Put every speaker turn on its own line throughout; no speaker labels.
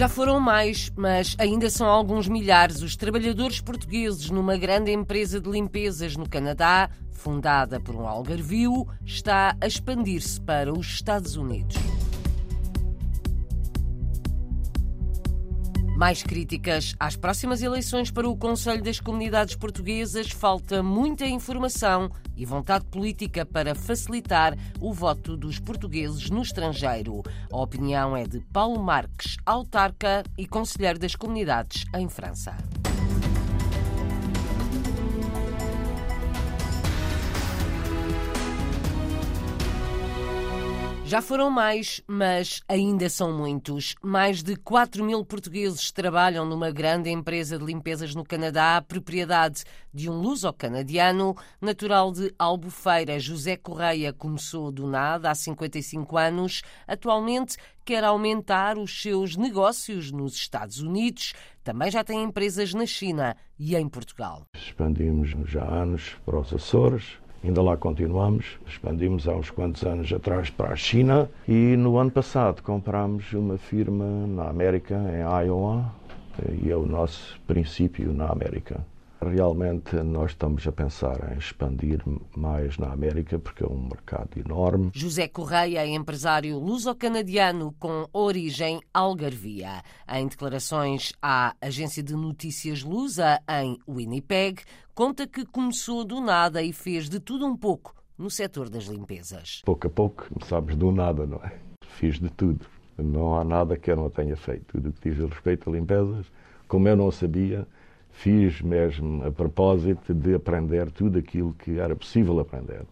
Já foram mais, mas ainda são alguns milhares os trabalhadores portugueses numa grande empresa de limpezas no Canadá, fundada por um algarvio, está a expandir-se para os Estados Unidos. Mais críticas às próximas eleições para o Conselho das Comunidades Portuguesas, falta muita informação e vontade política para facilitar o voto dos portugueses no estrangeiro. A opinião é de Paulo Marques, autarca e conselheiro das comunidades em França. Já foram mais, mas ainda são muitos. Mais de 4 mil portugueses trabalham numa grande empresa de limpezas no Canadá, propriedade de um luso-canadiano, natural de Albufeira. José Correia começou do nada há 55 anos. Atualmente quer aumentar os seus negócios nos Estados Unidos. Também já tem empresas na China e em Portugal.
Expandimos já há anos para os Açores, Ainda lá continuamos, expandimos há uns quantos anos atrás para a China e no ano passado comprámos uma firma na América, em Iowa, e é o nosso princípio na América. Realmente nós estamos a pensar em expandir mais na América porque é um mercado enorme.
José Correia é empresário luso-canadiano com origem algarvia. Em declarações à agência de notícias Lusa em Winnipeg, conta que começou do nada e fez de tudo um pouco no setor das limpezas.
Pouco a pouco, sabes, do nada, não é? Fiz de tudo. Não há nada que eu não tenha feito. Tudo o que diz respeito a limpezas, como eu não sabia, fiz mesmo a propósito de aprender tudo aquilo que era possível aprender.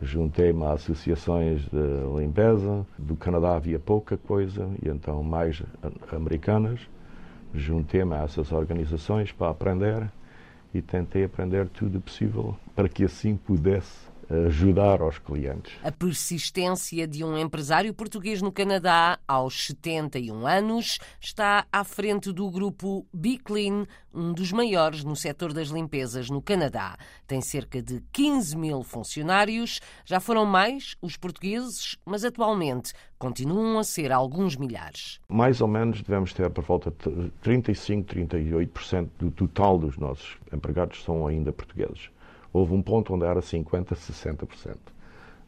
Juntei-me a associações de limpeza, do Canadá havia pouca coisa, e então mais americanas. Juntei-me a essas organizações para aprender e tentei aprender tudo possível para que assim pudesse ajudar aos clientes.
A persistência de um empresário português no Canadá aos 71 anos está à frente do grupo Biclean, um dos maiores no setor das limpezas no Canadá. Tem cerca de 15 mil funcionários, já foram mais os portugueses, mas atualmente continuam a ser alguns milhares.
Mais ou menos devemos ter por volta de 35, 38% do total dos nossos empregados são ainda portugueses. Houve um ponto onde era 50%, 60%,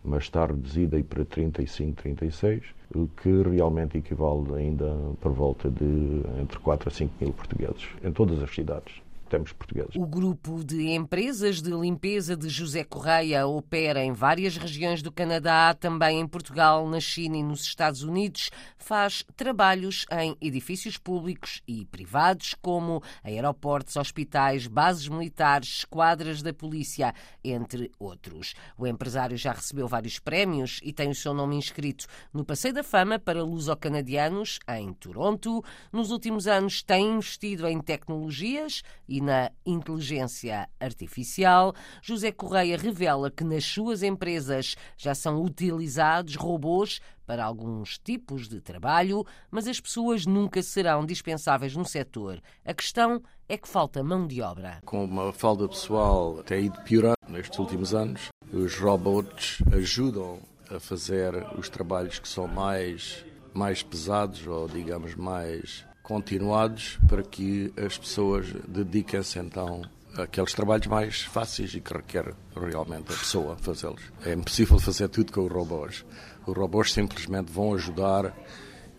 mas está reduzida para 35%, 36%, o que realmente equivale ainda por volta de entre 4 a 5 mil portugueses em todas as cidades portugueses.
O grupo de empresas de limpeza de José Correia opera em várias regiões do Canadá, também em Portugal, na China e nos Estados Unidos. Faz trabalhos em edifícios públicos e privados, como aeroportos, hospitais, bases militares, esquadras da polícia, entre outros. O empresário já recebeu vários prémios e tem o seu nome inscrito no Passeio da Fama para luso-canadianos, em Toronto. Nos últimos anos tem investido em tecnologias e na inteligência artificial, José Correia revela que nas suas empresas já são utilizados robôs para alguns tipos de trabalho, mas as pessoas nunca serão dispensáveis no setor. A questão é que falta mão de obra.
Com uma falta pessoal até ido piorar nestes últimos anos, os robôs ajudam a fazer os trabalhos que são mais, mais pesados ou, digamos, mais continuados para que as pessoas dediquem-se então àqueles trabalhos mais fáceis e que requer realmente a pessoa fazê-los. É impossível fazer tudo com os robôs. Os robôs simplesmente vão ajudar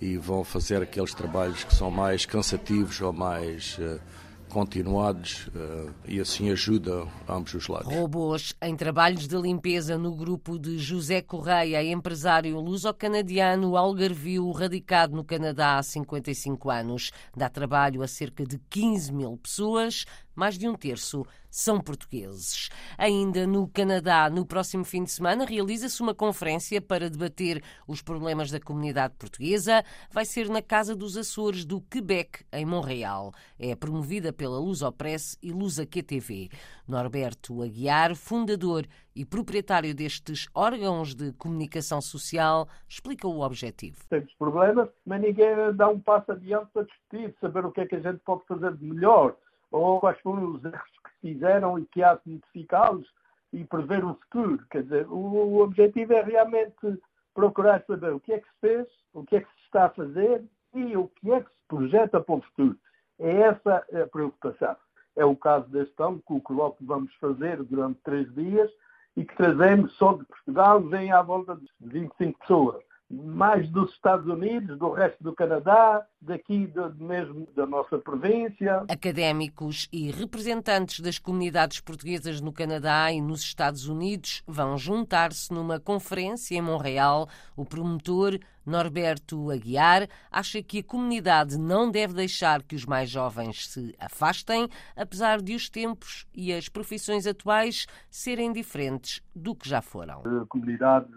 e vão fazer aqueles trabalhos que são mais cansativos ou mais uh, continuados uh, e assim ajuda ambos os lados.
Robôs em trabalhos de limpeza no grupo de José Correia, empresário luso-canadiano algarvio radicado no Canadá há 55 anos. Dá trabalho a cerca de 15 mil pessoas, mais de um terço são portugueses. Ainda no Canadá, no próximo fim de semana, realiza-se uma conferência para debater os problemas da comunidade portuguesa. Vai ser na Casa dos Açores do Quebec, em Montreal. É promovida pela Lusopress e Lusa QTV. Norberto Aguiar, fundador e proprietário destes órgãos de comunicação social, explica o objetivo.
Temos problemas, mas ninguém dá um passo adiante para discutir, saber o que é que a gente pode fazer de melhor ou quais foram os erros que fizeram e que há de modificá-los e prever o futuro. Quer dizer, o, o objetivo é realmente procurar saber o que é que se fez, o que é que se está a fazer e o que é que se projeta para o futuro. É essa a preocupação. É o caso deste ano, que o colóquio vamos fazer durante três dias e que trazemos só de Portugal, vem à volta de 25 pessoas mais dos Estados Unidos, do resto do Canadá, daqui de, mesmo da nossa província.
Académicos e representantes das comunidades portuguesas no Canadá e nos Estados Unidos vão juntar-se numa conferência em Montreal. O promotor Norberto Aguiar acha que a comunidade não deve deixar que os mais jovens se afastem, apesar de os tempos e as profissões atuais serem diferentes do que já foram.
A comunidade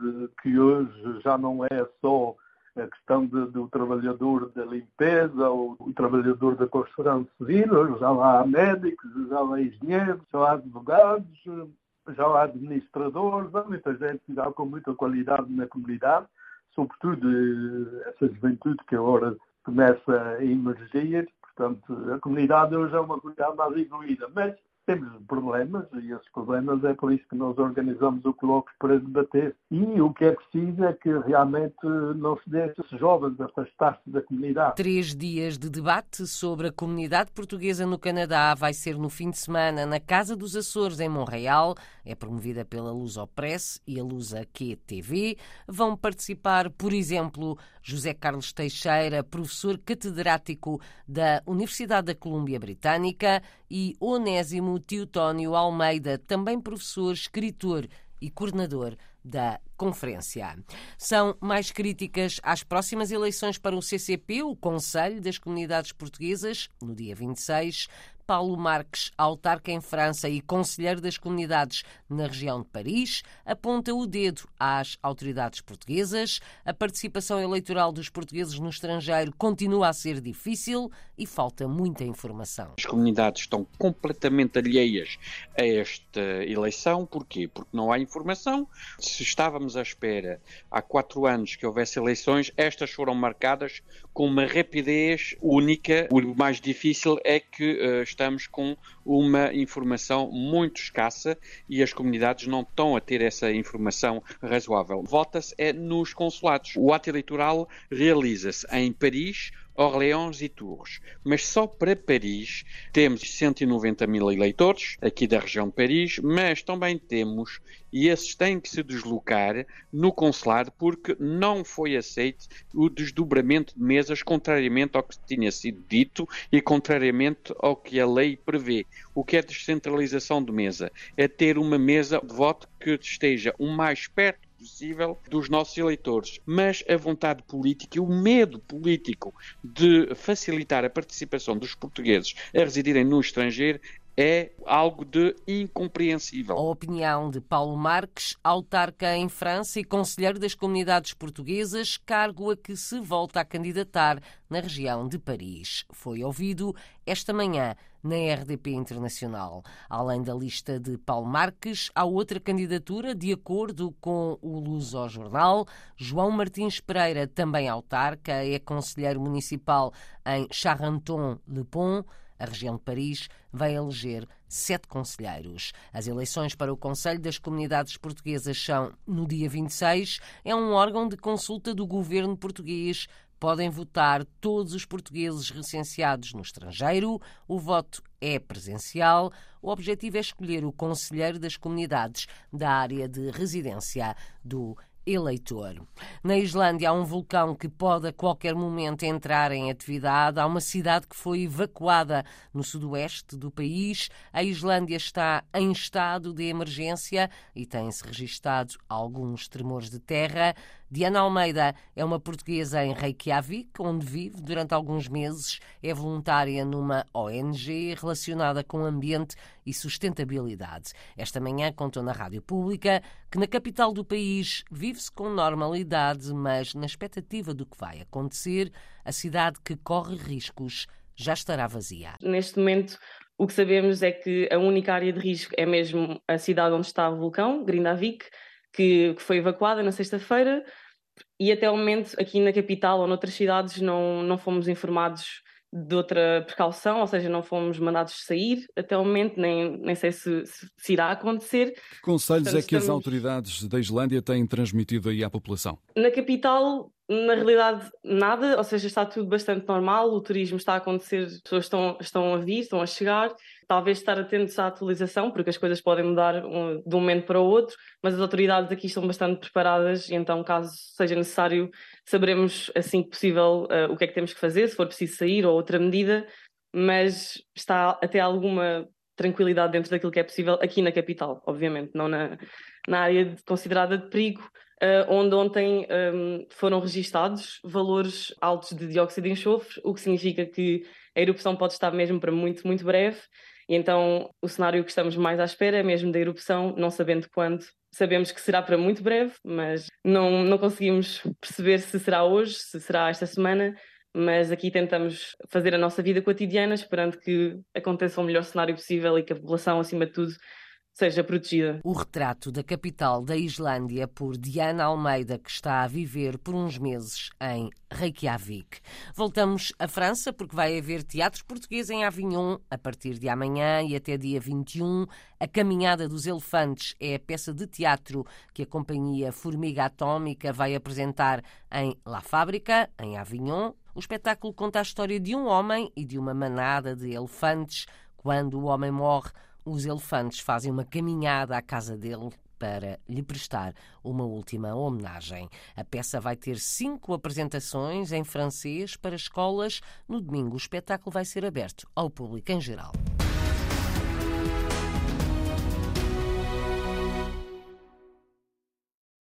que hoje já não é só a questão de, do trabalhador da limpeza ou o trabalhador da construção civil, já há médicos, já há engenheiros, já há advogados, já há administradores, há muita gente já com muita qualidade na comunidade sobretudo essa juventude que agora começa a emergir. Portanto, a comunidade hoje é uma comunidade mais evoluída, mas temos problemas e esses problemas é por isso que nós organizamos o colóquio para debater. E o que é preciso é que realmente não se deixe os jovens afastar-se da comunidade.
Três dias de debate sobre a comunidade portuguesa no Canadá vai ser no fim de semana na Casa dos Açores, em Montreal. É promovida pela Lusopress e a Lusa QTV. Vão participar, por exemplo, José Carlos Teixeira, professor catedrático da Universidade da Colômbia Britânica, e Onésimo Teutónio Almeida, também professor, escritor e coordenador da conferência. São mais críticas às próximas eleições para o CCP, o Conselho das Comunidades Portuguesas, no dia 26. Paulo Marques, autarca em França e conselheiro das comunidades na região de Paris, aponta o dedo às autoridades portuguesas. A participação eleitoral dos portugueses no estrangeiro continua a ser difícil e falta muita informação.
As comunidades estão completamente alheias a esta eleição. Porquê? Porque não há informação. Se estávamos à espera há quatro anos que houvesse eleições, estas foram marcadas com uma rapidez única. O mais difícil é que uh, estamos com uma informação muito escassa e as comunidades não estão a ter essa informação razoável. Vota-se é nos consulados. O ato eleitoral realiza-se em Paris, Orleans e Tours. Mas só para Paris temos 190 mil eleitores, aqui da região de Paris, mas também temos, e esses têm que se deslocar no consulado porque não foi aceito o desdobramento de mesas, contrariamente ao que tinha sido dito e contrariamente ao que a lei prevê. O que é descentralização de mesa? É ter uma mesa de voto que esteja o mais perto possível dos nossos eleitores. Mas a vontade política e o medo político de facilitar a participação dos portugueses a residirem no estrangeiro é algo de incompreensível.
A opinião de Paulo Marques, autarca em França e conselheiro das comunidades portuguesas, cargo a que se volta a candidatar na região de Paris. Foi ouvido esta manhã na RDP Internacional. Além da lista de Paulo Marques, há outra candidatura, de acordo com o Luso Jornal. João Martins Pereira, também autarca, é conselheiro municipal em Charenton-le-Pont a região de Paris vai eleger sete conselheiros. As eleições para o Conselho das Comunidades Portuguesas são no dia 26. É um órgão de consulta do governo português. Podem votar todos os portugueses recenseados no estrangeiro. O voto é presencial. O objetivo é escolher o conselheiro das comunidades da área de residência do eleitor. Na Islândia há um vulcão que pode a qualquer momento entrar em atividade. Há uma cidade que foi evacuada no sudoeste do país. A Islândia está em estado de emergência e tem-se registado alguns tremores de terra. Diana Almeida é uma portuguesa em Reykjavik, onde vive durante alguns meses. É voluntária numa ONG relacionada com ambiente e sustentabilidade. Esta manhã contou na rádio pública que na capital do país vive-se com normalidade, mas na expectativa do que vai acontecer, a cidade que corre riscos já estará vazia.
Neste momento, o que sabemos é que a única área de risco é mesmo a cidade onde está o vulcão, Grindavik, que, que foi evacuada na sexta-feira e até o momento aqui na capital ou noutras cidades não, não fomos informados de outra precaução, ou seja, não fomos mandados sair até o momento, nem, nem sei se, se irá acontecer.
Que conselhos Portanto, é que estamos... as autoridades da Islândia têm transmitido aí à população?
Na capital Na realidade, nada, ou seja, está tudo bastante normal, o turismo está a acontecer, as pessoas estão, estão a vir, estão a chegar, talvez estar atentos à atualização, porque as coisas podem mudar um, de um momento para o outro, mas as autoridades aqui estão bastante preparadas e então, caso seja necessário, saberemos assim que possível uh, o que é que temos que fazer, se for preciso sair ou outra medida, mas está até alguma tranquilidade dentro daquilo que é possível aqui na capital, obviamente, não na, na área considerada de perigo, uh, onde ontem um, foram registados valores altos de dióxido de enxofre, o que significa que a erupção pode estar mesmo para muito, muito breve. E então o cenário que estamos mais à espera é mesmo da erupção, não sabendo quando. Sabemos que será para muito breve, mas não, não conseguimos perceber se será hoje, se será esta semana, mas aqui tentamos fazer a nossa vida cotidiana, esperando que aconteça o melhor cenário possível e que a população, acima de tudo, seja protegida.
O retrato da capital da Islândia por Diana Almeida, que está a viver por uns meses em Reykjavik. Voltamos à França, porque vai haver teatro português em Avignon a partir de amanhã e até dia 21. A Caminhada dos Elefantes é a peça de teatro que a companhia Formiga Atómica vai apresentar em La Fábrica, em Avignon. O espetáculo conta a história de um homem e de uma manada de elefantes. Quando o homem morre, os elefantes fazem uma caminhada à casa dele para lhe prestar uma última homenagem. A peça vai ter cinco apresentações em francês para escolas. No domingo, o espetáculo vai ser aberto ao público em geral.